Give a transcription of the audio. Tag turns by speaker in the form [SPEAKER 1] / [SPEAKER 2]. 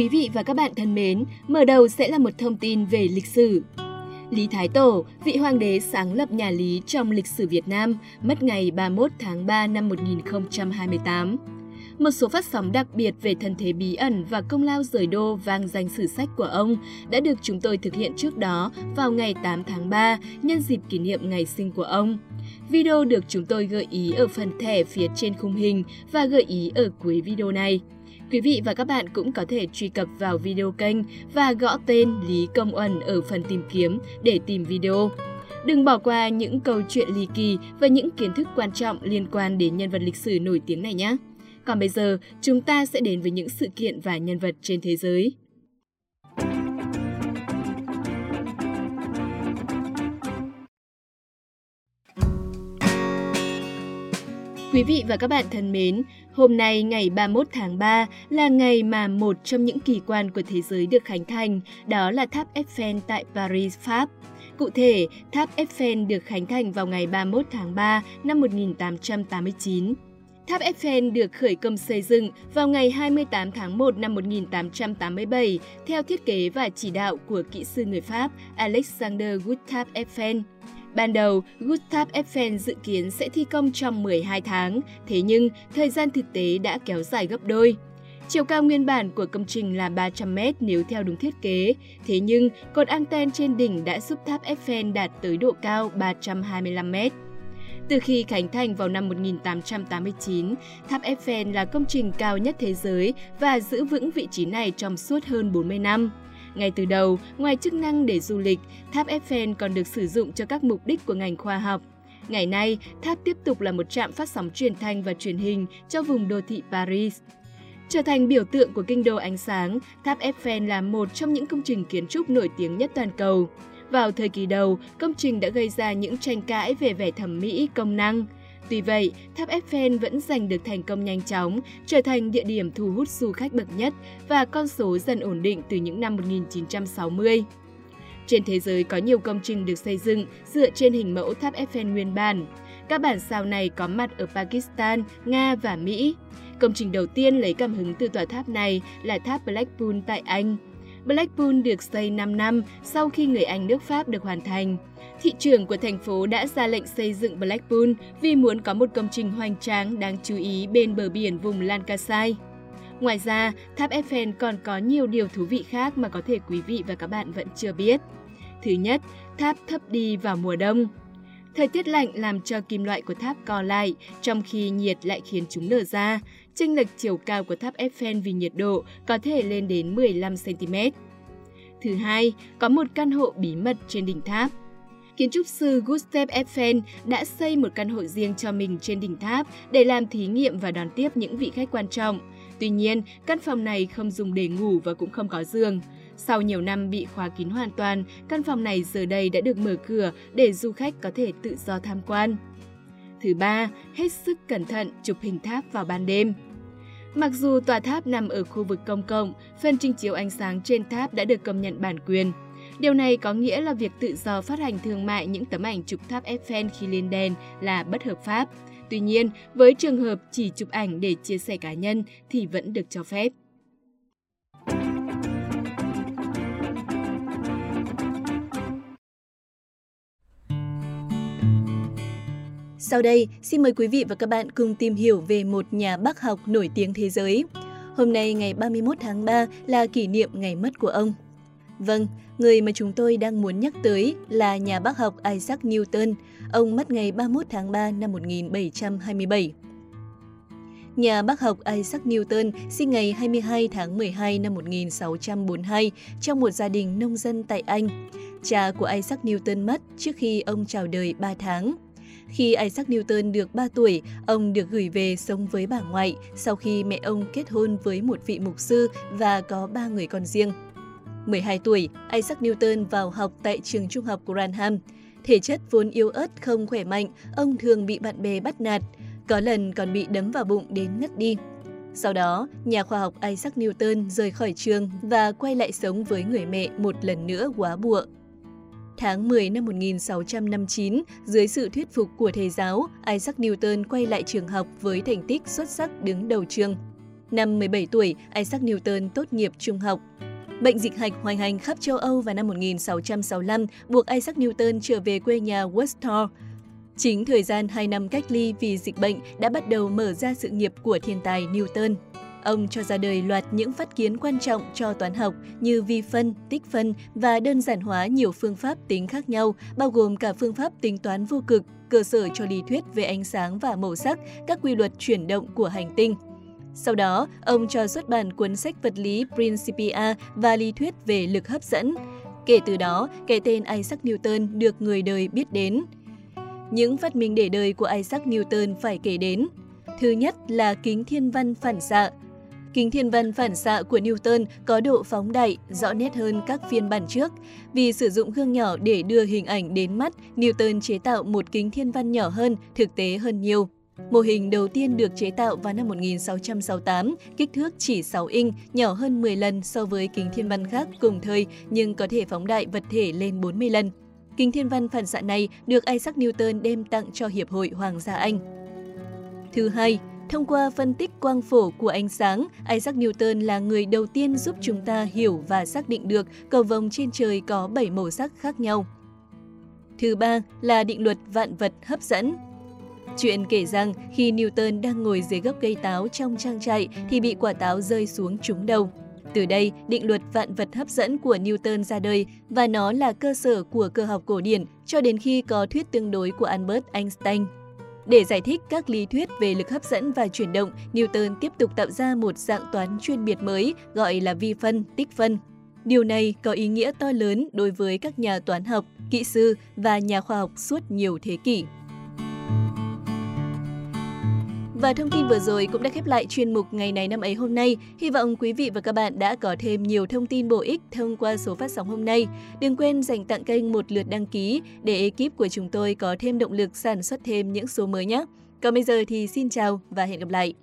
[SPEAKER 1] Quý vị và các bạn thân mến, mở đầu sẽ là một thông tin về lịch sử. Lý Thái Tổ, vị hoàng đế sáng lập nhà Lý trong lịch sử Việt Nam, mất ngày 31 tháng 3 năm 1028. Một số phát sóng đặc biệt về thân thế bí ẩn và công lao rời đô vang danh sử sách của ông đã được chúng tôi thực hiện trước đó vào ngày 8 tháng 3 nhân dịp kỷ niệm ngày sinh của ông. Video được chúng tôi gợi ý ở phần thẻ phía trên khung hình và gợi ý ở cuối video này. Quý vị và các bạn cũng có thể truy cập vào video kênh và gõ tên Lý Công Uẩn ở phần tìm kiếm để tìm video. Đừng bỏ qua những câu chuyện ly kỳ và những kiến thức quan trọng liên quan đến nhân vật lịch sử nổi tiếng này nhé. Còn bây giờ, chúng ta sẽ đến với những sự kiện và nhân vật trên thế giới. Quý vị và các bạn thân mến, hôm nay ngày 31 tháng 3 là ngày mà một trong những kỳ quan của thế giới được khánh thành, đó là tháp Eiffel tại Paris, Pháp. Cụ thể, tháp Eiffel được khánh thành vào ngày 31 tháng 3 năm 1889. Tháp Eiffel được khởi công xây dựng vào ngày 28 tháng 1 năm 1887 theo thiết kế và chỉ đạo của kỹ sư người Pháp Alexander Gustave Eiffel. Ban đầu, Gustav Eiffel dự kiến sẽ thi công trong 12 tháng, thế nhưng thời gian thực tế đã kéo dài gấp đôi. Chiều cao nguyên bản của công trình là 300 m nếu theo đúng thiết kế, thế nhưng cột anten trên đỉnh đã giúp tháp Eiffel đạt tới độ cao 325 m. Từ khi khánh thành vào năm 1889, tháp Eiffel là công trình cao nhất thế giới và giữ vững vị trí này trong suốt hơn 40 năm. Ngay từ đầu, ngoài chức năng để du lịch, tháp Eiffel còn được sử dụng cho các mục đích của ngành khoa học. Ngày nay, tháp tiếp tục là một trạm phát sóng truyền thanh và truyền hình cho vùng đô thị Paris. Trở thành biểu tượng của kinh đô ánh sáng, tháp Eiffel là một trong những công trình kiến trúc nổi tiếng nhất toàn cầu. Vào thời kỳ đầu, công trình đã gây ra những tranh cãi về vẻ thẩm mỹ, công năng. Tuy vậy, tháp Eiffel vẫn giành được thành công nhanh chóng, trở thành địa điểm thu hút du khách bậc nhất và con số dần ổn định từ những năm 1960. Trên thế giới có nhiều công trình được xây dựng dựa trên hình mẫu tháp Eiffel nguyên bản. Các bản sao này có mặt ở Pakistan, Nga và Mỹ. Công trình đầu tiên lấy cảm hứng từ tòa tháp này là tháp Blackpool tại Anh. Blackpool được xây 5 năm sau khi người Anh nước Pháp được hoàn thành. Thị trưởng của thành phố đã ra lệnh xây dựng Blackpool vì muốn có một công trình hoành tráng đáng chú ý bên bờ biển vùng Lancashire. Ngoài ra, tháp Eiffel còn có nhiều điều thú vị khác mà có thể quý vị và các bạn vẫn chưa biết. Thứ nhất, tháp thấp đi vào mùa đông. Thời tiết lạnh làm cho kim loại của tháp co lại, trong khi nhiệt lại khiến chúng nở ra. Chênh lệch chiều cao của tháp Eiffel vì nhiệt độ có thể lên đến 15 cm. Thứ hai, có một căn hộ bí mật trên đỉnh tháp. Kiến trúc sư Gustave Eiffel đã xây một căn hộ riêng cho mình trên đỉnh tháp để làm thí nghiệm và đón tiếp những vị khách quan trọng. Tuy nhiên, căn phòng này không dùng để ngủ và cũng không có giường. Sau nhiều năm bị khóa kín hoàn toàn, căn phòng này giờ đây đã được mở cửa để du khách có thể tự do tham quan. Thứ ba, hết sức cẩn thận chụp hình tháp vào ban đêm. Mặc dù tòa tháp nằm ở khu vực công cộng, phần trình chiếu ánh sáng trên tháp đã được công nhận bản quyền. Điều này có nghĩa là việc tự do phát hành thương mại những tấm ảnh chụp tháp Eiffel khi lên đèn là bất hợp pháp. Tuy nhiên, với trường hợp chỉ chụp ảnh để chia sẻ cá nhân thì vẫn được cho phép. Sau đây, xin mời quý vị và các bạn cùng tìm hiểu về một nhà bác học nổi tiếng thế giới. Hôm nay ngày 31 tháng 3 là kỷ niệm ngày mất của ông. Vâng, người mà chúng tôi đang muốn nhắc tới là nhà bác học Isaac Newton. Ông mất ngày 31 tháng 3 năm 1727. Nhà bác học Isaac Newton sinh ngày 22 tháng 12 năm 1642 trong một gia đình nông dân tại Anh. Cha của Isaac Newton mất trước khi ông chào đời 3 tháng. Khi Isaac Newton được 3 tuổi, ông được gửi về sống với bà ngoại sau khi mẹ ông kết hôn với một vị mục sư và có 3 người con riêng. 12 tuổi, Isaac Newton vào học tại trường trung học Granham. Thể chất vốn yếu ớt không khỏe mạnh, ông thường bị bạn bè bắt nạt, có lần còn bị đấm vào bụng đến ngất đi. Sau đó, nhà khoa học Isaac Newton rời khỏi trường và quay lại sống với người mẹ một lần nữa quá bụa. Tháng 10 năm 1659, dưới sự thuyết phục của thầy giáo, Isaac Newton quay lại trường học với thành tích xuất sắc đứng đầu trường.
[SPEAKER 2] Năm 17 tuổi, Isaac Newton tốt nghiệp trung học. Bệnh dịch hạch hoành hành khắp châu Âu vào năm 1665 buộc Isaac Newton trở về quê nhà Worcester. Chính thời gian 2 năm cách ly vì dịch bệnh đã bắt đầu mở ra sự nghiệp của thiên tài Newton. Ông cho ra đời loạt những phát kiến quan trọng cho toán học như vi phân, tích phân và đơn giản hóa nhiều phương pháp tính khác nhau, bao gồm cả phương pháp tính toán vô cực, cơ sở cho lý thuyết về ánh sáng và màu sắc, các quy luật chuyển động của hành tinh. Sau đó, ông cho xuất bản cuốn sách vật lý Principia và lý thuyết về lực hấp dẫn. Kể từ đó, cái tên Isaac Newton được người đời biết đến. Những phát minh để đời của Isaac Newton phải kể đến. Thứ nhất là kính thiên văn phản xạ. Kính thiên văn phản xạ của Newton có độ phóng đại, rõ nét hơn các phiên bản trước. Vì sử dụng gương nhỏ để đưa hình ảnh đến mắt, Newton chế tạo một kính thiên văn nhỏ hơn, thực tế hơn nhiều. Mô hình đầu tiên được chế tạo vào năm 1668, kích thước chỉ 6 inch, nhỏ hơn 10 lần so với kính thiên văn khác cùng thời nhưng có thể phóng đại vật thể lên 40 lần. Kính thiên văn phản xạ này được Isaac Newton đem tặng cho Hiệp hội Hoàng gia Anh. Thứ hai, Thông qua phân tích quang phổ của ánh sáng, Isaac Newton là người đầu tiên giúp chúng ta hiểu và xác định được cầu vồng trên trời có 7 màu sắc khác nhau. Thứ ba là định luật vạn vật hấp dẫn. Chuyện kể rằng khi Newton đang ngồi dưới gốc cây táo trong trang trại thì bị quả táo rơi xuống trúng đầu. Từ đây, định luật vạn vật hấp dẫn của Newton ra đời và nó là cơ sở của cơ học cổ điển cho đến khi có thuyết tương đối của Albert Einstein. Để giải thích các lý thuyết về lực hấp dẫn và chuyển động, Newton tiếp tục tạo ra một dạng toán chuyên biệt mới gọi là vi phân, tích phân. Điều này có ý nghĩa to lớn đối với các nhà toán học, kỹ sư và nhà khoa học suốt nhiều thế kỷ. Và thông tin vừa rồi cũng đã khép lại chuyên mục Ngày này năm ấy hôm nay. Hy vọng quý vị và các bạn đã có thêm nhiều thông tin bổ ích thông qua số phát sóng hôm nay. Đừng quên dành tặng kênh một lượt đăng ký để ekip của chúng tôi có thêm động lực sản xuất thêm những số mới nhé. Còn bây giờ thì xin chào và hẹn gặp lại.